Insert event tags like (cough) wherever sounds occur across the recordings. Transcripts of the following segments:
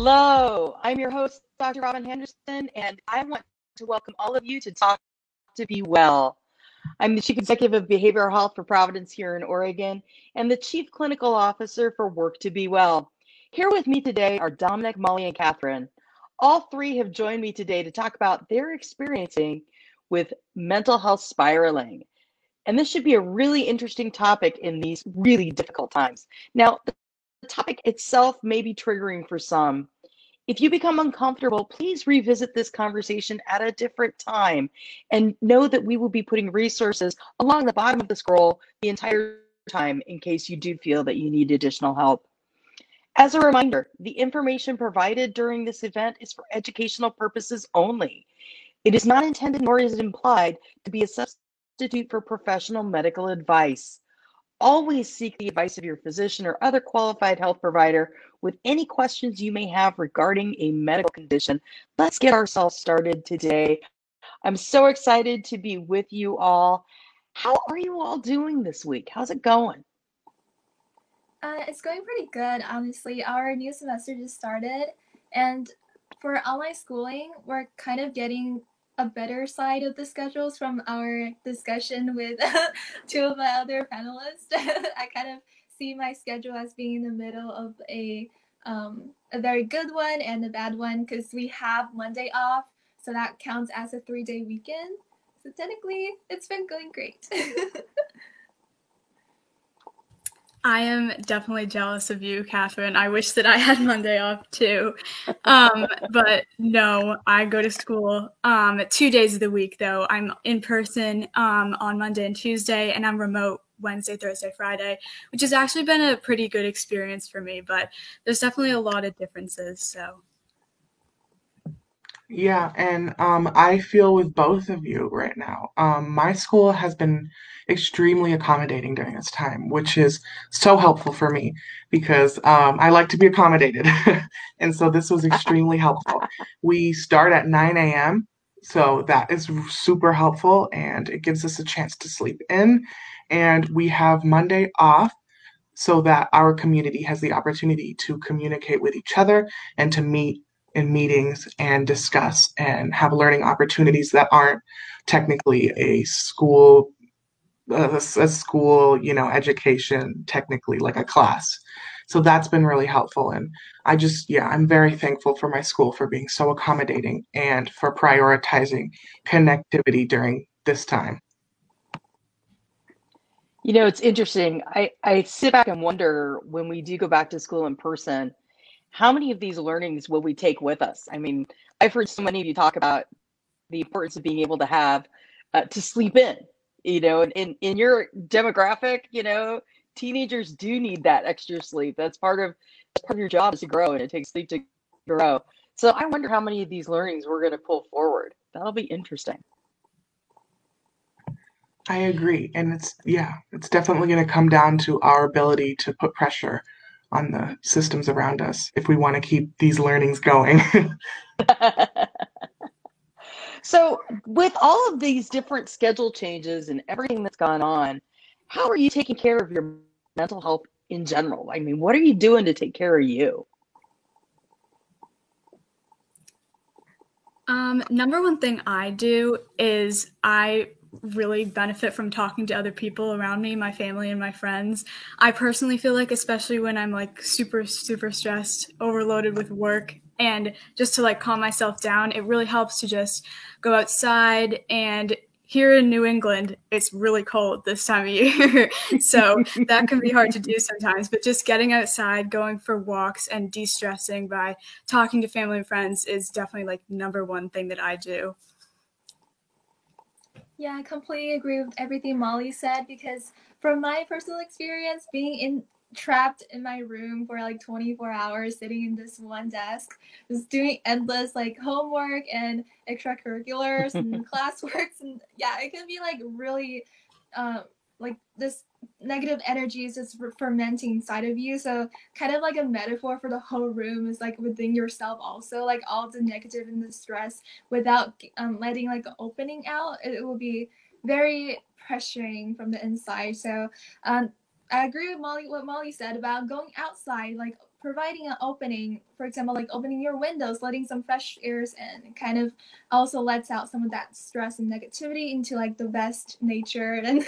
Hello, I'm your host, Dr. Robin Henderson, and I want to welcome all of you to Talk to Be Well. I'm the Chief Executive of Behavioral Health for Providence here in Oregon and the Chief Clinical Officer for Work to Be Well. Here with me today are Dominic, Molly, and Catherine. All three have joined me today to talk about their experiencing with mental health spiraling. And this should be a really interesting topic in these really difficult times. Now, the topic itself may be triggering for some. If you become uncomfortable, please revisit this conversation at a different time and know that we will be putting resources along the bottom of the scroll the entire time in case you do feel that you need additional help. As a reminder, the information provided during this event is for educational purposes only. It is not intended nor is it implied to be a substitute for professional medical advice. Always seek the advice of your physician or other qualified health provider with any questions you may have regarding a medical condition. Let's get ourselves started today. I'm so excited to be with you all. How are you all doing this week? How's it going? Uh, it's going pretty good, honestly. Our new semester just started, and for online schooling, we're kind of getting a better side of the schedules from our discussion with (laughs) two of my other panelists. (laughs) I kind of see my schedule as being in the middle of a um, a very good one and a bad one because we have Monday off, so that counts as a three day weekend. So technically, it's been going great. (laughs) I am definitely jealous of you, Catherine. I wish that I had Monday off too. Um, (laughs) but no, I go to school um, two days of the week, though. I'm in person um, on Monday and Tuesday, and I'm remote Wednesday, Thursday, Friday, which has actually been a pretty good experience for me. But there's definitely a lot of differences. So yeah, and um, I feel with both of you right now. Um, my school has been extremely accommodating during this time, which is so helpful for me because um, I like to be accommodated. (laughs) and so this was (laughs) extremely helpful. We start at 9 a.m., so that is super helpful and it gives us a chance to sleep in. And we have Monday off so that our community has the opportunity to communicate with each other and to meet in meetings and discuss and have learning opportunities that aren't technically a school a, school you know education technically like a class. So that's been really helpful and i just yeah i'm very thankful for my school for being so accommodating and for prioritizing connectivity during this time. You know it's interesting. I i sit back and wonder when we do go back to school in person how many of these learnings will we take with us? I mean, I've heard so many of you talk about the importance of being able to have uh, to sleep in. You know, in in your demographic, you know, teenagers do need that extra sleep. That's part of that's part of your job is to grow, and it takes sleep to grow. So I wonder how many of these learnings we're going to pull forward. That'll be interesting. I agree, and it's yeah, it's definitely going to come down to our ability to put pressure on the systems around us if we want to keep these learnings going. (laughs) (laughs) so, with all of these different schedule changes and everything that's gone on, how are you taking care of your mental health in general? I mean, what are you doing to take care of you? Um, number one thing I do is I really benefit from talking to other people around me, my family and my friends. I personally feel like, especially when I'm like super, super stressed, overloaded with work, and just to like calm myself down, it really helps to just go outside. And here in New England, it's really cold this time of (laughs) year. so that can be hard to do sometimes. But just getting outside, going for walks, and de stressing by talking to family and friends is definitely like number one thing that I do. Yeah, I completely agree with everything Molly said because from my personal experience, being in trapped in my room for like 24 hours sitting in this one desk just doing endless like homework and extracurriculars and (laughs) classworks and yeah it can be like really um like this negative energy is just fermenting inside of you. So kind of like a metaphor for the whole room is like within yourself also, like all the negative and the stress without um, letting like opening out, it, it will be very pressuring from the inside. So um, I agree with Molly what Molly said about going outside, like providing an opening, for example, like opening your windows, letting some fresh airs in, kind of also lets out some of that stress and negativity into like the best nature. (laughs) And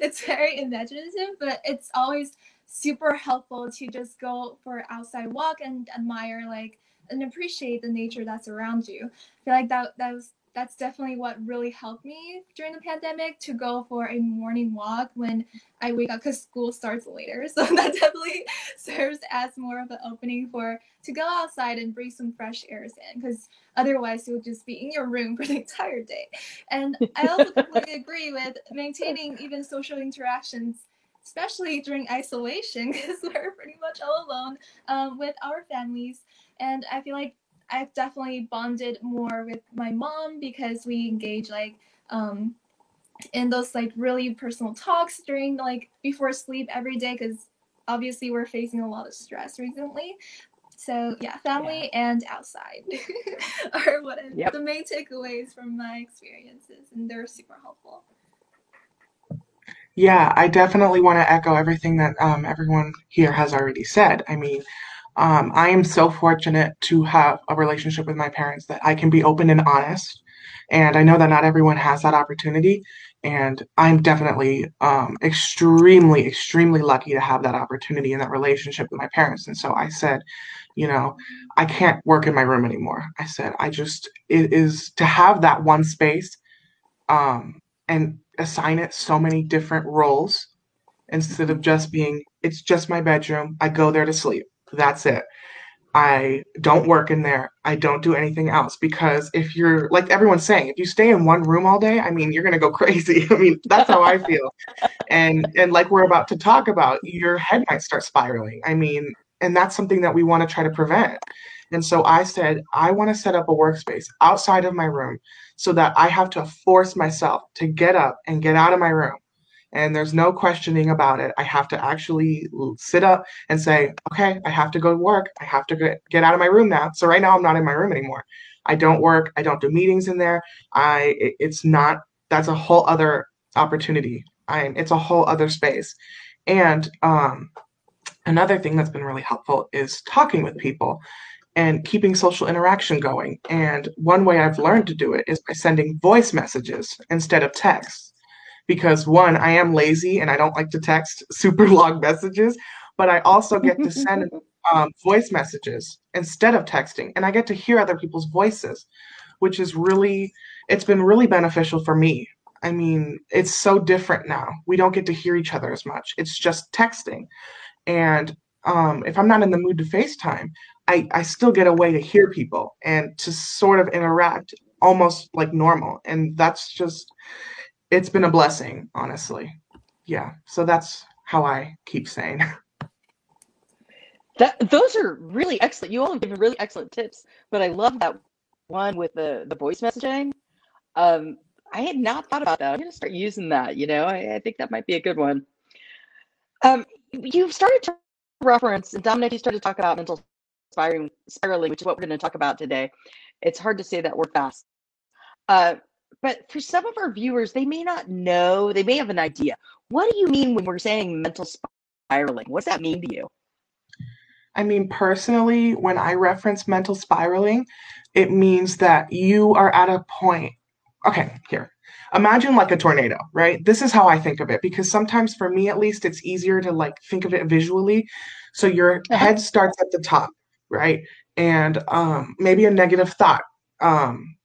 it's very imaginative, but it's always super helpful to just go for outside walk and admire like and appreciate the nature that's around you. I feel like that that was that's definitely what really helped me during the pandemic to go for a morning walk when I wake up because school starts later. (laughs) So that definitely (laughs) serves as more of an opening for to go outside and breathe some fresh airs in because otherwise you'll just be in your room (laughs) for the entire day. And I also completely agree with maintaining even social interactions especially during isolation because we're pretty much all alone um, with our families. And I feel like I've definitely bonded more with my mom because we engage like um, in those like really personal talks during like before sleep every day because obviously we're facing a lot of stress recently. So yeah, family yeah. and outside (laughs) are what yep. the main takeaways from my experiences, and they're super helpful. Yeah, I definitely want to echo everything that um, everyone here has already said. I mean, um, I am so fortunate to have a relationship with my parents that I can be open and honest. And I know that not everyone has that opportunity. And I'm definitely um, extremely, extremely lucky to have that opportunity and that relationship with my parents. And so I said, you know, I can't work in my room anymore. I said, I just, it is to have that one space um, and assign it so many different roles instead of just being, it's just my bedroom. I go there to sleep that's it. I don't work in there. I don't do anything else because if you're like everyone's saying, if you stay in one room all day, I mean, you're gonna go (laughs) crazy. I mean, that's how I feel. and and like we're about to talk about, your head might start spiraling. I mean, and that's something that we want to try to prevent. And so I said, I want to set up a workspace outside of my room so that I have to force myself to get up and get out of my room and there's no questioning about it. I have to actually sit up and say, okay, I have to go to work. I have to get, out of my room now. So right now I'm not in my room anymore. I don't work. I don't do meetings in there. I it, it's not that's a whole other opportunity. I it's a whole other space. And um, another thing that's been really helpful is talking with people and keeping social interaction going. And one way I've learned to do it is by sending voice messages instead of text because one, I am lazy and I don't like to text (laughs) super long messages, but I also get to (laughs) send um, voice messages instead of texting, and I get to hear other people's voices, which is really, it's been really beneficial for me. I mean, it's so different now. We don't get to hear each other as much. It's just texting. And um, if I'm not in the mood to FaceTime, I, I still get a way to hear people and to sort of interact almost like normal. And that's just, it's been a blessing, honestly. Yeah. So that's how I keep saying. (laughs) That those are really excellent. You all give really excellent tips, but I love that one with the the voice messaging. Um, I had not thought about that. I'm gonna start using that. You know, I, I think that might be a good one. Um, you've started to reference, and Dominic, you started to talk about mental spiraling, spiraling, which is what we're going to talk about today. It's hard to say that word fast. Uh, but for some of our viewers, they may not know, they may have an idea. What do you mean when we're saying mental spiraling? What does that mean to you? I mean, personally, when I reference mental spiraling, it means that you are at a point. Okay, here. Imagine like a tornado, right? This is how I think of it because sometimes for me at least it's easier to like think of it visually. So your uh-huh. head starts at the top, right? And um maybe a negative thought um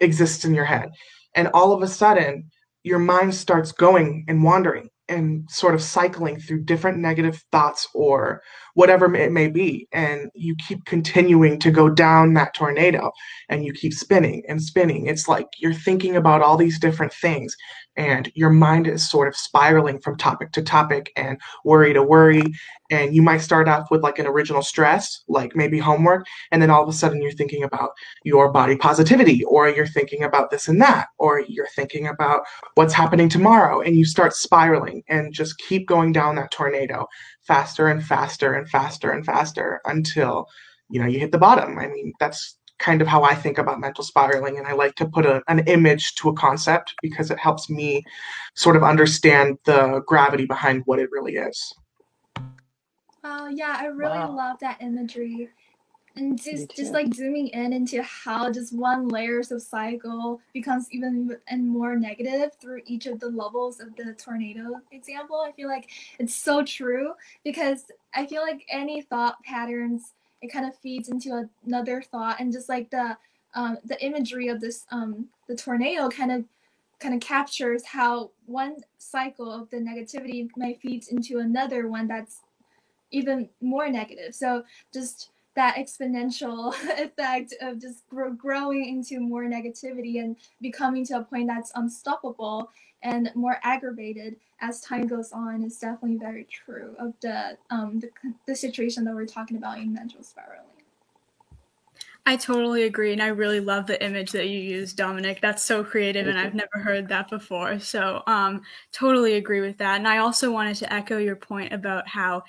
exists in your head. And all of a sudden, your mind starts going and wandering and sort of cycling through different negative thoughts or whatever it may be. And you keep continuing to go down that tornado and you keep spinning and spinning. It's like you're thinking about all these different things and your mind is sort of spiraling from topic to topic and worry to worry and you might start off with like an original stress like maybe homework and then all of a sudden you're thinking about your body positivity or you're thinking about this and that or you're thinking about what's happening tomorrow and you start spiraling and just keep going down that tornado faster and faster and faster and faster until you know you hit the bottom. I mean that's kind of how I think about mental spiraling. And I like to put a, an image to a concept because it helps me sort of understand the gravity behind what it really is. Wow, yeah, I really Wow. love that imagery. And just just like zooming in into how just one layers of cycle becomes even and more negative through each of the levels of the tornado example. I feel like it's so true because I feel like any thought patterns it kind of feeds into another thought and just like the um, the imagery of this um, the tornado kind of kind of captures how one cycle of the negativity might feed into another one that's even more negative. So just that exponential (laughs) effect of just grow, growing into more negativity and becoming to a point that's unstoppable and more aggravated as time goes on is definitely very true of the um the, the situation that we're talking about in mental spiraling. I totally agree, and I really love the image that you used, Dominic. That's so creative, and I've never heard that before. So, um, totally agree with that. And I also wanted to echo your point about how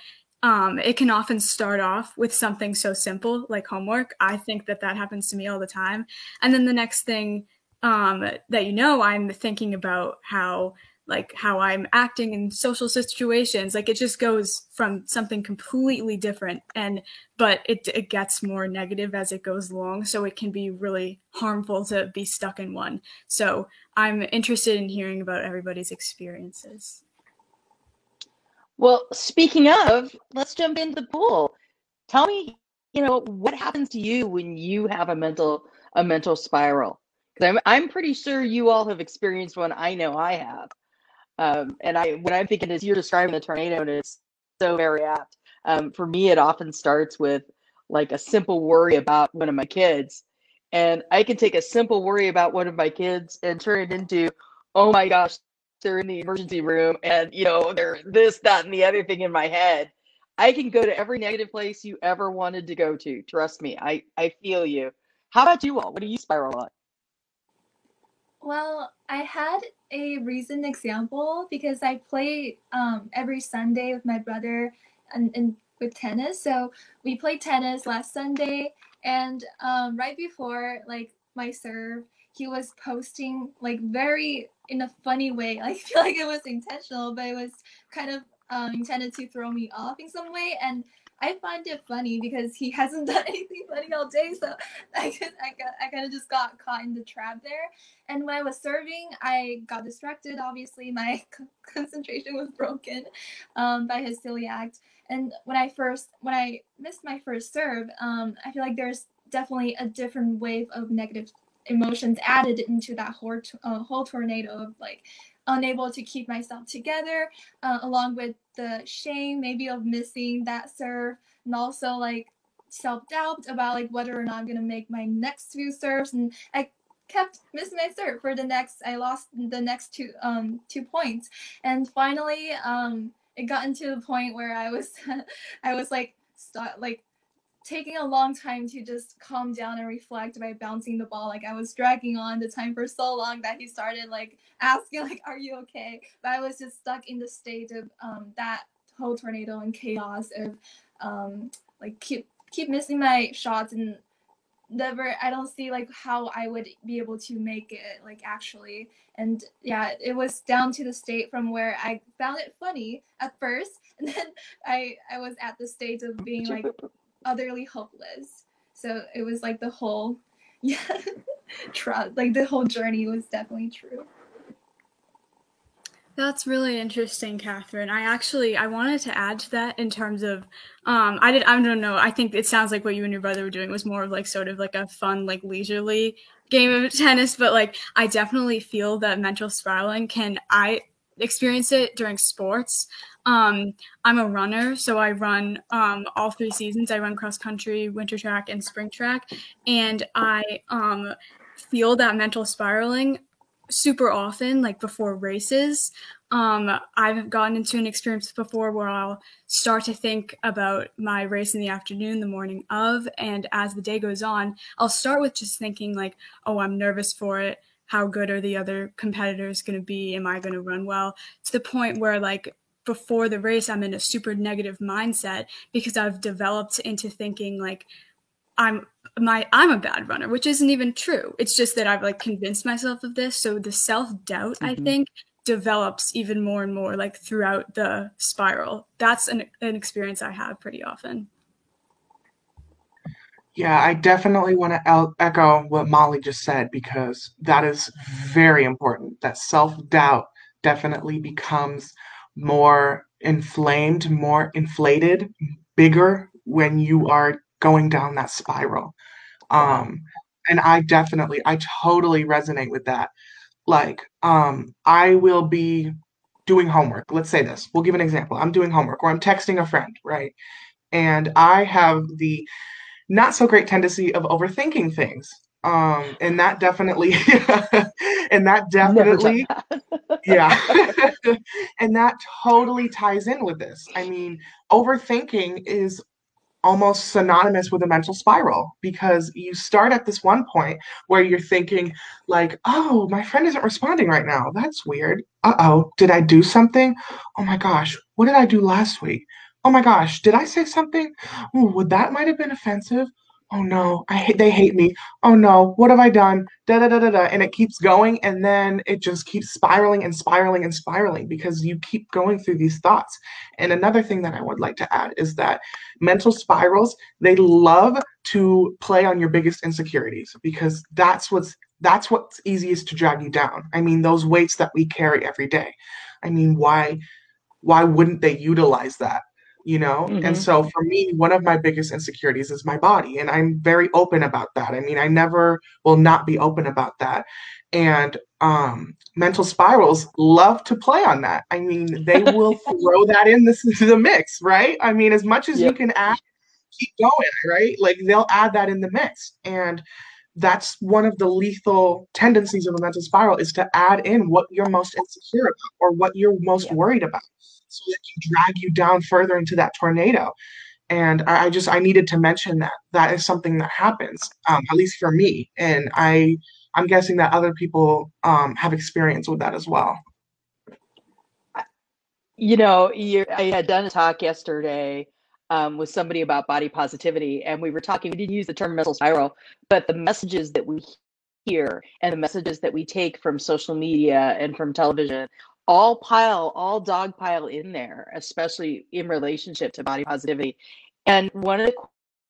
um, it can often start off with something so simple like homework. I think that that happens to me all the time, and then the next thing um, that you know, I'm thinking about how like how I'm acting in social situations. Like it just goes from something completely different and but it it gets more negative as it goes along. So it can be really harmful to be stuck in one. So I'm interested in hearing about everybody's experiences. Well, speaking of, let's jump into the pool. Tell me, you know, what happens to you when you have a mental a mental spiral? Because I'm I'm pretty sure you all have experienced one. I know I have. Um, and I what I'm thinking is you're describing the tornado, and it's so very apt. Um, for me, it often starts with like a simple worry about one of my kids, and I can take a simple worry about one of my kids and turn it into, oh my gosh, they're in the emergency room and you know they're this that and the other thing in my head i can go to every negative place you ever wanted to go to. Trust me i i feel you. How about you all? What do you spiral on? Well, I had a recent example because I play um, every Sunday with my brother and, and with tennis. So we played tennis last Sunday, and um, right before like my serve, he was posting like very in a funny way. (laughs) I feel like it was intentional, but it was kind of um, intended to throw me off in some way. And I find it funny because he (laughs) hasn't done anything funny all day, so (laughs) I just, I got I kind of just got caught in the trap there. And when I was serving, I got distracted. Obviously, my concentration was broken um, by his silly act. And when I first when I missed my first serve, um, I feel like there's definitely a different wave of negative emotions added into that whole, uh, whole tornado of like unable to keep myself together uh, along with the shame maybe of missing that serve and also like self-doubt about like whether or not i'm gonna make my next few serves. And i kept missing my serve for the next i lost the next two um two points. And finally um it got into the point where i was (laughs) i was like st- like taking a long time to just calm down and reflect by bouncing the ball. Like I was dragging on the time for so long that he started like asking (laughs) like, "Are you okay?" But I was just stuck in the state of um, that whole tornado and chaos of um, like keep keep missing my shots and never. I don't see like how I would be able to make it like actually. And yeah, it was down to the state from where I found it funny at first, (laughs) and then I I was at the state of being like utterly hopeless. So it was like the whole, (laughs) yeah, tr- like the whole journey was definitely true. That's really interesting, Catherine. I actually I wanted to add to that in terms of um I did I don't know, I think it sounds like what you and your brother were doing was more of like sort of like a fun, like leisurely game of (laughs) tennis, but like I definitely feel that mental spiraling can I experience it during sports. Um, I'm a runner, so I run um, all three seasons. I run cross country, winter track, and spring track, and I um, feel that mental spiraling super often, like before races. Um, I've gotten into an experience before where I'll start to think about my race in the afternoon, the morning of, and as the day goes on, I'll start with just thinking like, "Oh, I'm nervous for it." How good are the other competitors going to be am i going to run well to the point where like before the race i'm in a super negative mindset because i've developed into thinking like i'm my i'm a bad runner which isn't even true it's just that i've like convinced myself of this so the self-doubt mm-hmm. i think develops even more and more like throughout the spiral. That's an, an experience I have pretty often. Yeah, I definitely want to echo what Molly just said because that is very important. That self doubt definitely becomes more inflamed, more inflated, bigger when you are going down that spiral. Um, and I definitely, I totally resonate with that. Like, um, I will be doing homework. Let's say this. We'll give an example. I'm doing homework or I'm texting a friend, right? And I have the not so great tendency of overthinking things. Um, and that definitely, (laughs) and that definitely, (laughs) yeah, (laughs) and that totally ties in with this. I mean, overthinking is almost synonymous with a mental spiral because you start at this one point where you're thinking like oh my friend isn't responding right now. That's weird. Uh-oh. Did i do something? Oh my gosh. What did i do last week oh my gosh, did I say something? Ooh, would that might have been offensive? Oh no, I hate they hate me. Oh no, what have I done? Da da da da da. And it keeps going, and then it just keeps spiraling and spiraling and spiraling because you keep going through these thoughts. And another thing that I would like to add is that mental spirals they love to play on your biggest insecurities because that's what's that's what's easiest to drag you down. I mean, those weights that we carry every day. I mean, why why wouldn't they utilize that? You know? Mm-hmm. and so for me one of my biggest insecurities is my body and i'm very open about that. I mean i never will not be open about that. And um, mental spirals love to play on that. I mean they will (laughs) throw that in this (laughs) the mix right? I mean as much as yep. you can add keep going right? Like they'll add that in the mix. And that's one of the lethal tendencies of a mental spiral is to add in what you're most insecure about or what you're most worried about so that can drag you down further into that tornado. And I, I just I needed to mention that that is something that happens, um, at least for me, and I I'm guessing that other people um, have experience with that as well. You know, I had done a talk yesterday um, with somebody about body positivity, and we were talking. We didn't use the term mental spiral, but the messages that we hear and the messages that we take from social media and from television all pile, all dog pile in there, especially in relationship to body positivity. And one of the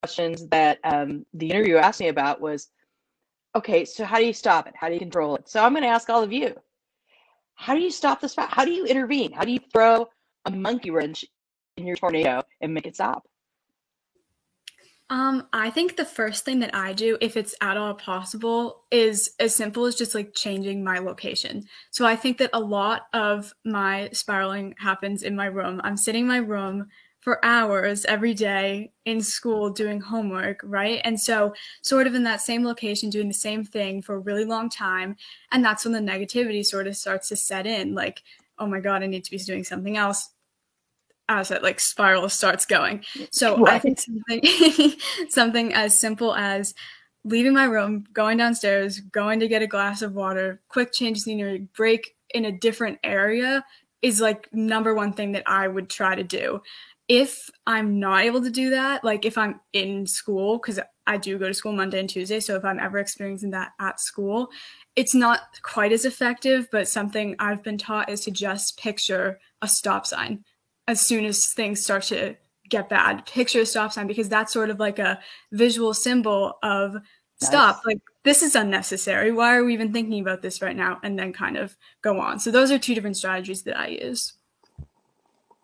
questions that um, the interview asked me about was, okay, so how do you stop it? How do you control it? So I'm going to ask all of you, how do you stop this? How do you intervene? How do you throw a monkey wrench in your tornado and make it stop? Um, I think the first thing that I do, if it's at all possible, is as simple as just like changing my location. So I think that a lot of my spiraling happens in my room. I'm sitting in my room for hours every day in school doing homework, right? And so, sort of in that same location, doing the same thing for a really long time. And that's when the negativity sort of starts to set in like, oh my God, I need to be doing something else as it like spiral starts going. So right. I think something (laughs) something as simple as leaving my room, going downstairs, going to get a glass of water, quick change scenery, break in a different area is like number one thing that I would try to do. If I'm not able to do that, like if I'm in school, because I do go to school Monday and Tuesday, so if I'm ever experiencing that at school, it's not quite as effective, but something I've been taught is to just picture a stop sign as soon as things start to get bad picture a stop sign because that's sort of like a visual symbol of stop like this is unnecessary. Why are we even thinking about this right now? and then kind of go on. So those are two different strategies that i use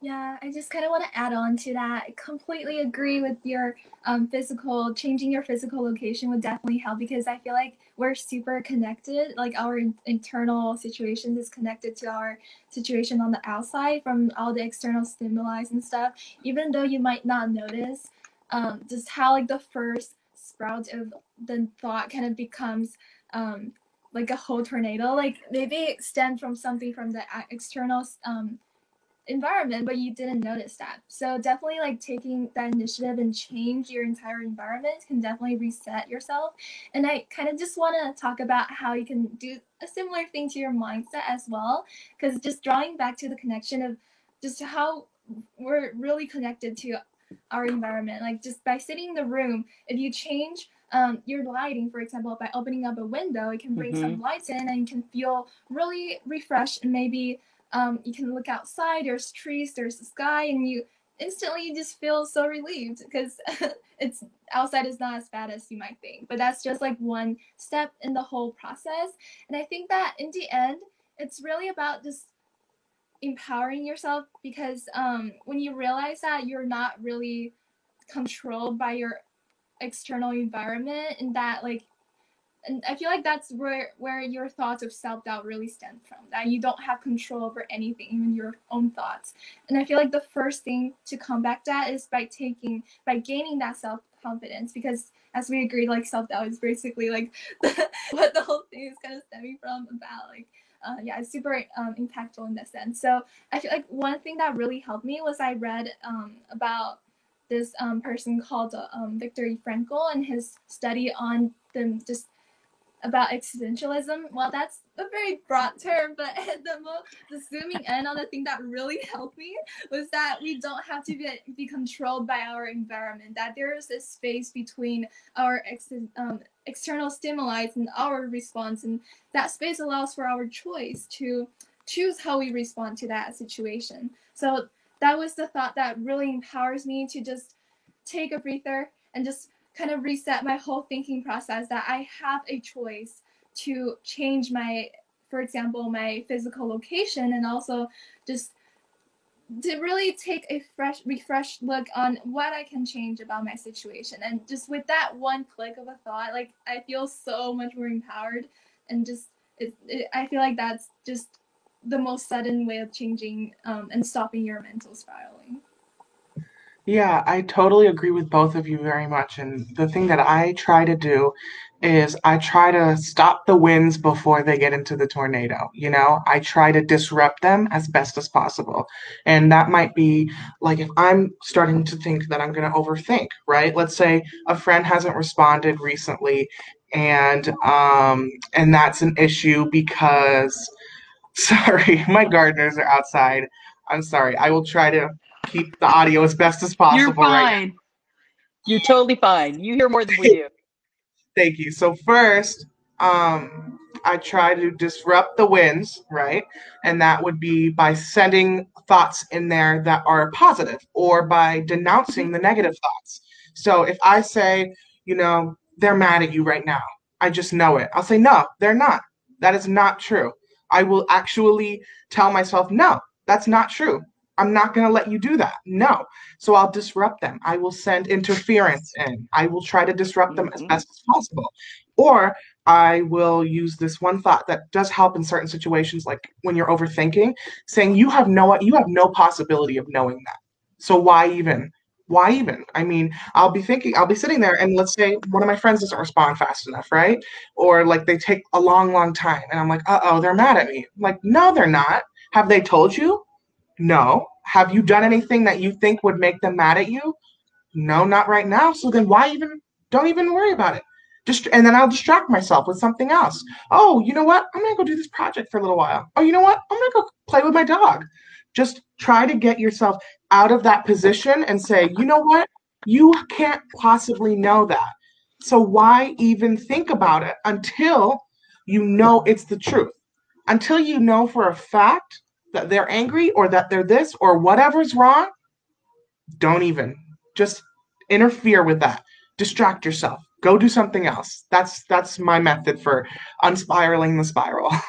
yeah, I just kind of want to add on to that. I completely agree with your um, physical, changing your physical location would definitely help because I feel like we're super connected. Like our in- internal situations is connected to our situation on the outside from all the external stimuli and stuff. Even though you might not notice, um, just how like the first sprout of the thought kind of becomes um, like a whole tornado. Like maybe it from something from the external um, environment, but you didn't notice that. So definitely like taking that initiative and change your entire environment can definitely reset yourself. And I kind of just want to talk about how you can do a similar thing to your mindset as well, because just drawing back to the connection of just how we're really connected to our environment. Like just by sitting in the room, if you change um, your lighting, for example, by opening up a window, it can bring mm-hmm. some light in and you can feel really refreshed. And maybe um, you can look outside, there's trees, there's the sky, and you instantly just feel so relieved because (laughs) it's outside is not as bad as you might think. But that's just like one step in the whole process. And I think that in the end, it's really about just empowering yourself because um, when you realize that you're not really controlled by your external environment and that like and I feel like that's where where your thoughts of self doubt really stem from. That you don't have control over anything, even your own thoughts. And I feel like the first thing to combat that is by taking by gaining that self confidence because as we agreed, like self doubt is basically like the, (laughs) what the whole thing is kind of stemming from about like. Uh, yeah, it's super um, impactful in that sense. So I feel like one thing that really helped me was I read um, about this um, person called um, Viktor Frankl and his study on the just about existentialism. Well, that's a very broad term, but (laughs) the most the zooming in on the thing that really (laughs) helped me was that we don't have to be, be controlled by our environment. That there is a space between our ex, um, external stimuli and our response, and that space allows for our choice to choose how we respond to that situation. So that was the thought that really empowers me to just take a breather and just kind of reset my whole thinking process that I have a choice to change my, for example, my physical location and also just to really take a fresh, refreshed look on what I can change about my situation. And just with that one click of a thought, like I feel so much more empowered and just, it, it, I feel like that's just the most sudden way of changing um, and stopping your mental spiraling. Yeah, I totally agree with both of you very much. And the thing that I try to do is I try to stop the winds before they get into the tornado. You know, I try to disrupt them as best as possible. And that might be like if I'm starting to think that I'm going to overthink, right? Let's say a friend hasn't responded recently and um and that's an issue because (laughs) sorry, my gardeners are outside. I'm sorry. I will try to keep the audio as best as possible. You're fine. Right You're totally fine. You hear more than we do. (laughs) Thank you. So first, um, I try to disrupt the winds, right? And that would be by sending thoughts in there that are positive or by denouncing the negative thoughts. So if I say, you know, they're mad at you right now, I just know it. I'll say, no, they're not. That is not true. I will actually tell myself, no, that's not true. I'm not going to let you do that. No. So I'll disrupt them. I will send interference in. I will try to disrupt them mm-hmm. as best as possible. Or I will use this one thought that does help in certain situations, like when you're overthinking, saying you have no you have no possibility of knowing that. So why even? Why even? I mean, I'll be thinking, I'll be sitting there, and let's say one of my friends doesn't respond fast enough, right? Or like they take a long, long time, and I'm like, uh oh, they're mad at me. I'm like, no, they're not. Have they told you? No. Have you done anything that you think would make them mad at you? No, not right now. So then why even don't even worry about it. Just and then I'll distract myself with something else. Oh, you know what? I'm gonna go do this project for a little while. Oh, you know what? I'm gonna go play with my dog. Just try to get yourself out of that position and say, you know what? You can't possibly know that. So why even think about it until you know it's the truth? Until you know for a fact that they're angry or that they're this or whatever's wrong, don't even just interfere with that. Distract yourself. Go do something else. That's that's my method for unspiraling the spiral. (laughs)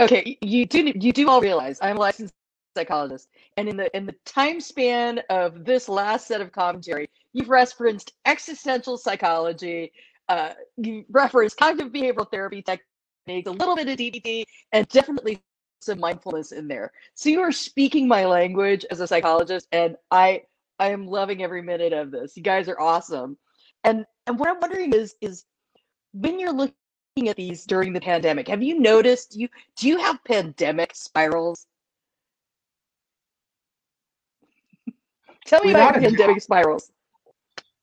Okay, you do you do all realize I'm a licensed psychologist, and in the in the time span of this last set of commentary, you've referenced existential psychology, uh, you referenced cognitive behavioral therapy techniques, a little bit of DBT, and definitely some mindfulness in there. So you are speaking my language as a psychologist, and I I am loving every minute of this. You guys are awesome. And and what I'm wondering is is when you're looking at these during the pandemic, have you noticed you do you have pandemic spirals? (laughs) Tell me Without about pandemic doubt. spirals.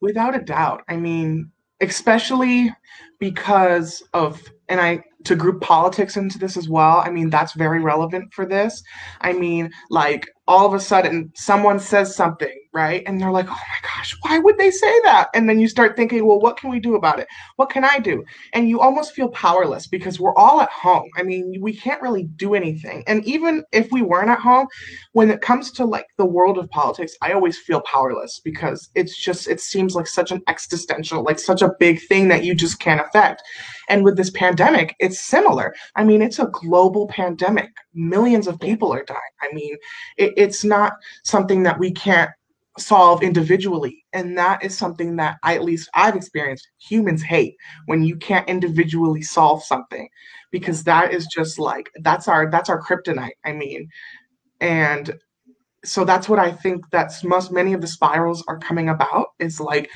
Without a doubt. I mean, especially because of and I to group politics into this as well. I mean, that's very relevant for this. I mean, like all of a sudden someone says something, right? And they're like, oh my gosh, why would they say that? And then you start thinking, well, what can we do about it? What can I do? And you almost feel powerless because we're all at home. I mean, we can't really do anything. And even if we weren't at home, when it comes to like the world of politics, I always feel powerless because it's just, it seems like such an existential, like such a big thing that you just can't affect. And with this pandemic, it's similar. I mean, it's a global pandemic. Millions of people are dying. I mean, it, it's not something that we can't solve individually. And that is something that I, at least I've experienced. Humans hate when you can't individually solve something because that is just like that's our that's our kryptonite. I mean, and so that's what I think that's most many of the spirals are coming about is like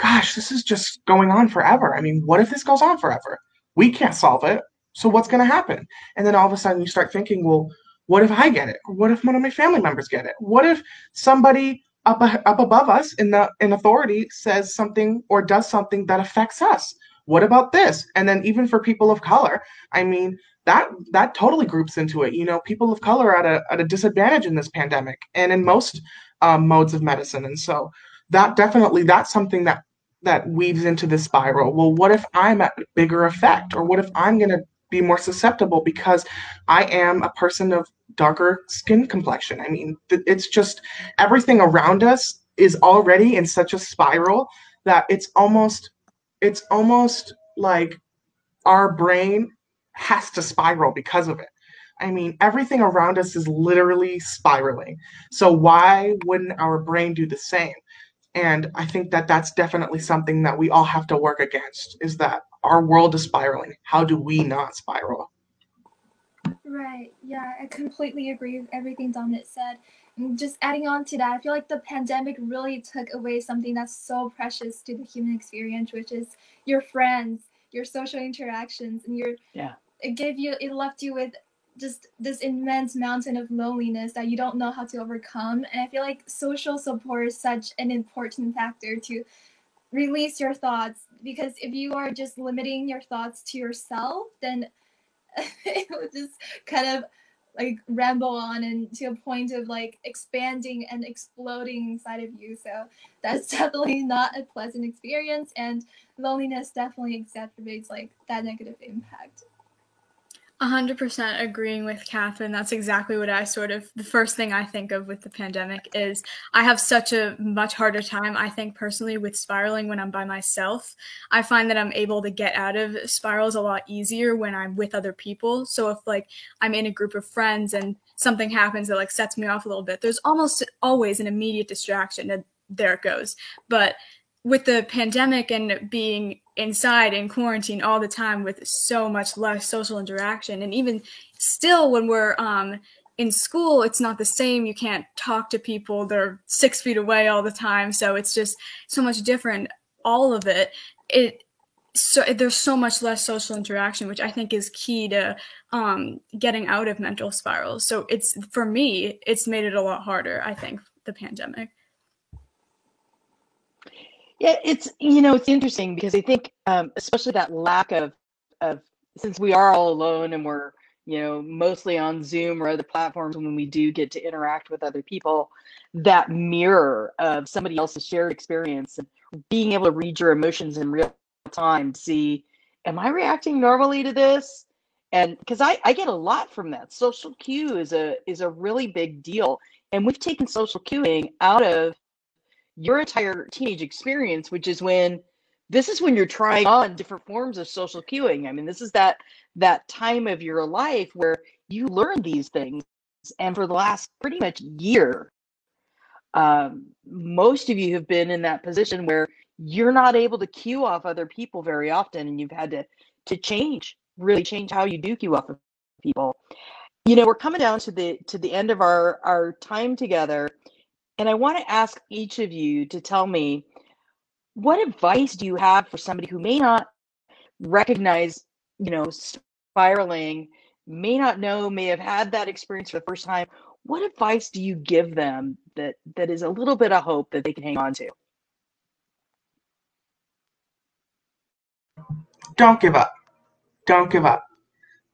gosh, this is just going on forever. I mean, what if this goes on forever? We can't solve it. So what's going to happen? And then all of a sudden you start thinking, well, what if I get it? What if one of my family members get it? What if somebody up up above us in the in authority says something or does something that affects us? What about this? And then even for people of color, I mean, that that totally groups into it. You know, people of color at a at a disadvantage in this pandemic and in most um, modes of medicine. And so that definitely that's something that that weaves into this spiral. Well, what if I'm at bigger effect? Or what if I'm going to be more susceptible because I am a person of darker skin complexion? I mean, it's just everything around us is already in such a spiral that it's almost it's almost like our brain has to spiral because of it. I mean, everything around us is literally spiraling. So why wouldn't our brain do the same? and i think that that's definitely something that we all have to work against is that our world is spiraling. How do we not spiral? Right. Yeah i completely agree with everything dominic said. And just adding on to that i feel like the pandemic really took away something that's so precious to the human experience which is your friends your social interactions and your yeah. it gave you it left you with just this immense mountain of loneliness that you don't know how to overcome. And I feel like social support is such an important factor to release your thoughts because if you are just limiting your thoughts to yourself, then (laughs) it will just kind of like ramble on and to a point of like expanding and exploding inside of you. So that's (laughs) definitely not a pleasant experience and loneliness definitely exacerbates like that negative impact. 100% agreeing with Catherine. That's exactly what I sort of, the first thing I think of with the pandemic is I have such a much harder time, I think personally, with spiraling when I'm by myself. I find that I'm able to get out of spirals a lot easier when I'm with other people. So if like I'm in a group of friends and something happens that like sets me off a little bit, there's almost always an immediate distraction and there it goes. But with the pandemic and being inside in quarantine all the time with so much less social interaction. And even still when we're um, in school it's not the same. You can't talk to people. They're six feet away all the time. So it's just so much different all of it. It so there's so much less social interaction which i think is key to um, getting out of mental spirals. So it's for me it's made it a lot harder i think the pandemic yeah, it's you know it's interesting because I think um, especially that lack of of since we are all alone and we're you know mostly on Zoom or other platforms when we do get to interact with other people, that mirror of somebody else's shared experience and being able to read your emotions in real time, see, am I reacting normally to this? And because I, I get a lot from that. Social cue is a is a really big deal. And we've taken social cueing out of your entire teenage experience, which is when this is when you're trying on different forms of social cueing. I mean, this is that that time of your life where you learn these things. And for the last pretty much year, um, most of you have been in that position where you're not able to cue off other people very often, and you've had to to change, really change how you do cue off of people. You know, we're coming down to the to the end of our our time together, and I want to ask each of you to tell me what advice do you have for somebody who may not recognize, you know, spiraling, may not know, may have had that experience for the first time. What advice do you give them that that is a little bit of hope that they can hang on to? Don't give up. Don't give up.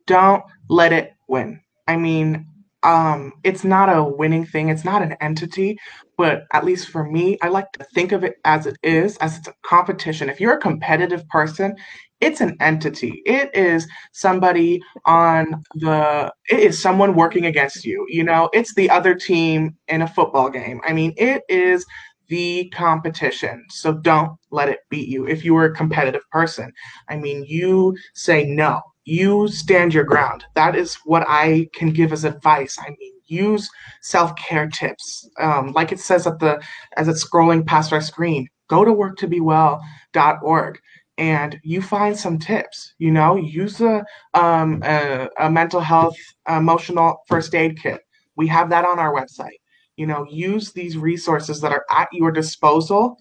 Don't let it win. I mean, um, it's not a winning thing. It's not an entity, but at least for me, I like to think of it as it is, as it's a competition. If you're a competitive person, it's an entity. It is somebody on the, it is someone working against you. You know, it's the other team in a football game. I mean, it is the competition. So don't let it beat you. If you are a competitive person, I mean, you say no, you stand your ground. That is what I can give as advice. I mean, use self-care tips. Um, like it says at the, as it's scrolling past our screen, go to work2bewell.org and you find some tips you know use a, um, a, a, mental health emotional first aid kit we have that on our website you know use these resources that are at your disposal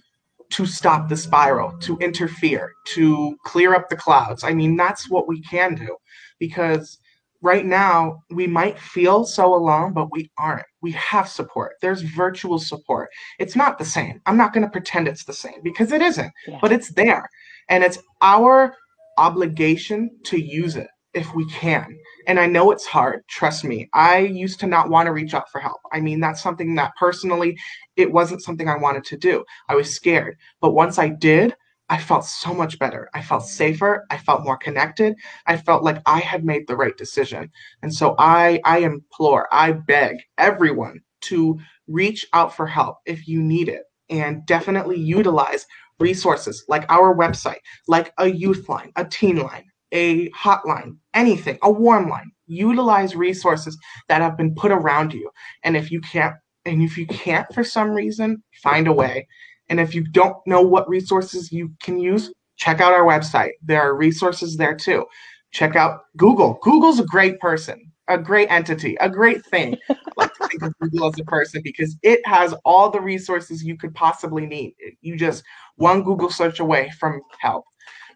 to stop the spiral to interfere to clear up the clouds. I mean that's what we can do because right now we might feel so alone but we aren't. We have support. There's virtual support. It's not the same. I'm not going to pretend it's the same because it isn't yeah. but it's there. And it's our obligation to use it if we can. And I know it's hard, trust me. I used to not want to reach out for help. I mean, that's something that personally, it wasn't something I wanted to do. I was scared. But once I did, I felt so much better. I felt safer. I felt more connected. I felt like I had made the right decision. And so I I implore, I beg everyone to reach out for help if you need it and definitely utilize resources like our website, like a youth line, a teen line, a hotline, anything, a warm line. Utilize resources that have been put around you. And if you can't, and if you can't for some reason, find a way. And if you don't know what resources you can use, check out our website. There are resources there too. Check out Google. Google's a great person a great entity, a great thing. I like to think of Google as a person because it has all the resources you could possibly need. You just one Google search away from help.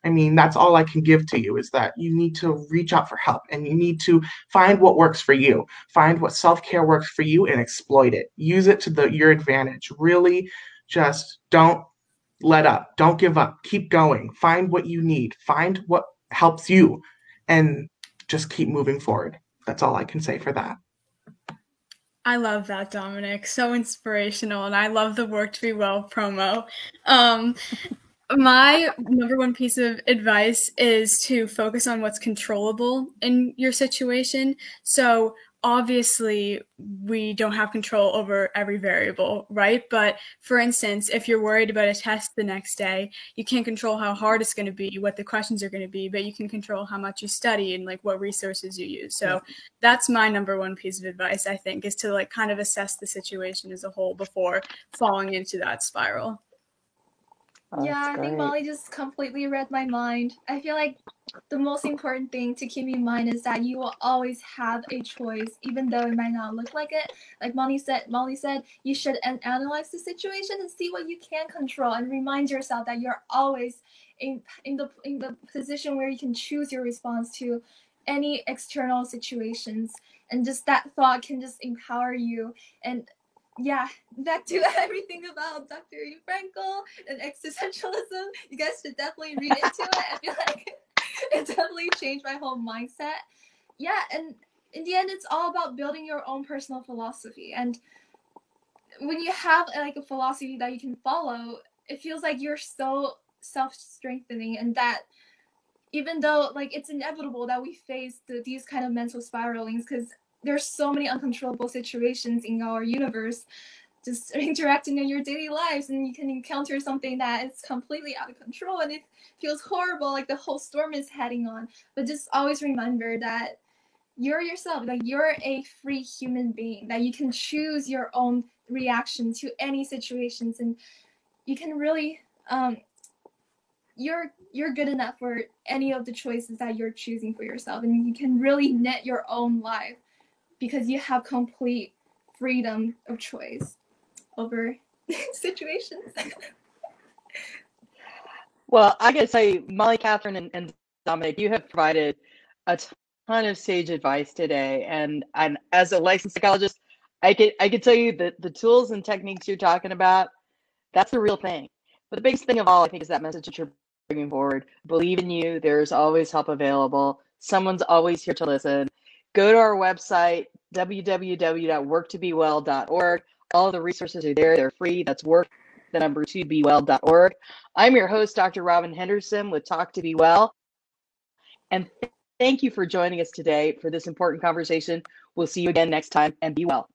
I mean, that's all I can give to you is that you need to reach out for help and you need to find what works for you. Find what self-care works for you and exploit it. Use it to the your advantage. Really just don't let up. Don't give up. Keep going. Find what you need. Find what helps you and just keep moving forward. That's all I can say for that. I love that, Dominic. So inspirational, and I love the work to be well promo. Um, my number one piece of advice is to focus on what's controllable in your situation. So obviously we don't have control over every variable, right? But for instance, if you're worried about a test the next day, you can't control how hard it's going to be, what the questions are going to be, but you can control how much you study and like what resources you use. So that's my number one piece of advice, I think, is to like kind of assess the situation as a whole before falling into that spiral. Oh, yeah, I think Molly just completely read my mind. I feel like the most important thing to keep in mind is that you will always have a choice, even though it might not look like it. Like Molly said, Molly said, you should analyze the situation and see what you can control, and remind yourself that you're always in in the in the position where you can choose your response to any external situations and just that thought can just empower you and yeah, back to (laughs) everything about Dr. Frankl and existentialism. You guys should definitely read into it. I feel (laughs) like (laughs) it definitely changed my whole mindset. Yeah, and in the end, it's all about building your own personal philosophy. And when you have like a philosophy that you can follow, it feels like you're so self-strengthening, and that even though like it's inevitable that we face the, these kind of mental spiralings, because there's so many uncontrollable situations in our universe just (laughs) interacting in your daily lives and you can encounter something that is completely out of control and it feels horrible like the whole storm is heading on. But just always remember that you're yourself like you're a free human being that you can choose your own reaction to any situations and you can really um you're you're good enough for any of the choices that you're choosing for yourself and you can really knit your own life because you have complete freedom of choice over (laughs) situations. (laughs) well, I gotta say, Molly, Catherine, and, and Dominic, you have provided a ton of sage advice today, and and as a licensed psychologist, I could I could tell you that the tools and techniques you're talking about, that's the real thing. But the biggest thing of all, I think, is that message that you're bringing forward. Believe in you. There's always help available. Someone's always here to listen go to our website, www.work2bewell.org. All the resources are there. They're free. That's work, the number two, bewell.org. I'm your host, Dr. Robin Henderson with Talk to Be Well. And thank you for joining us today for this important conversation. We'll see you again next time and be well.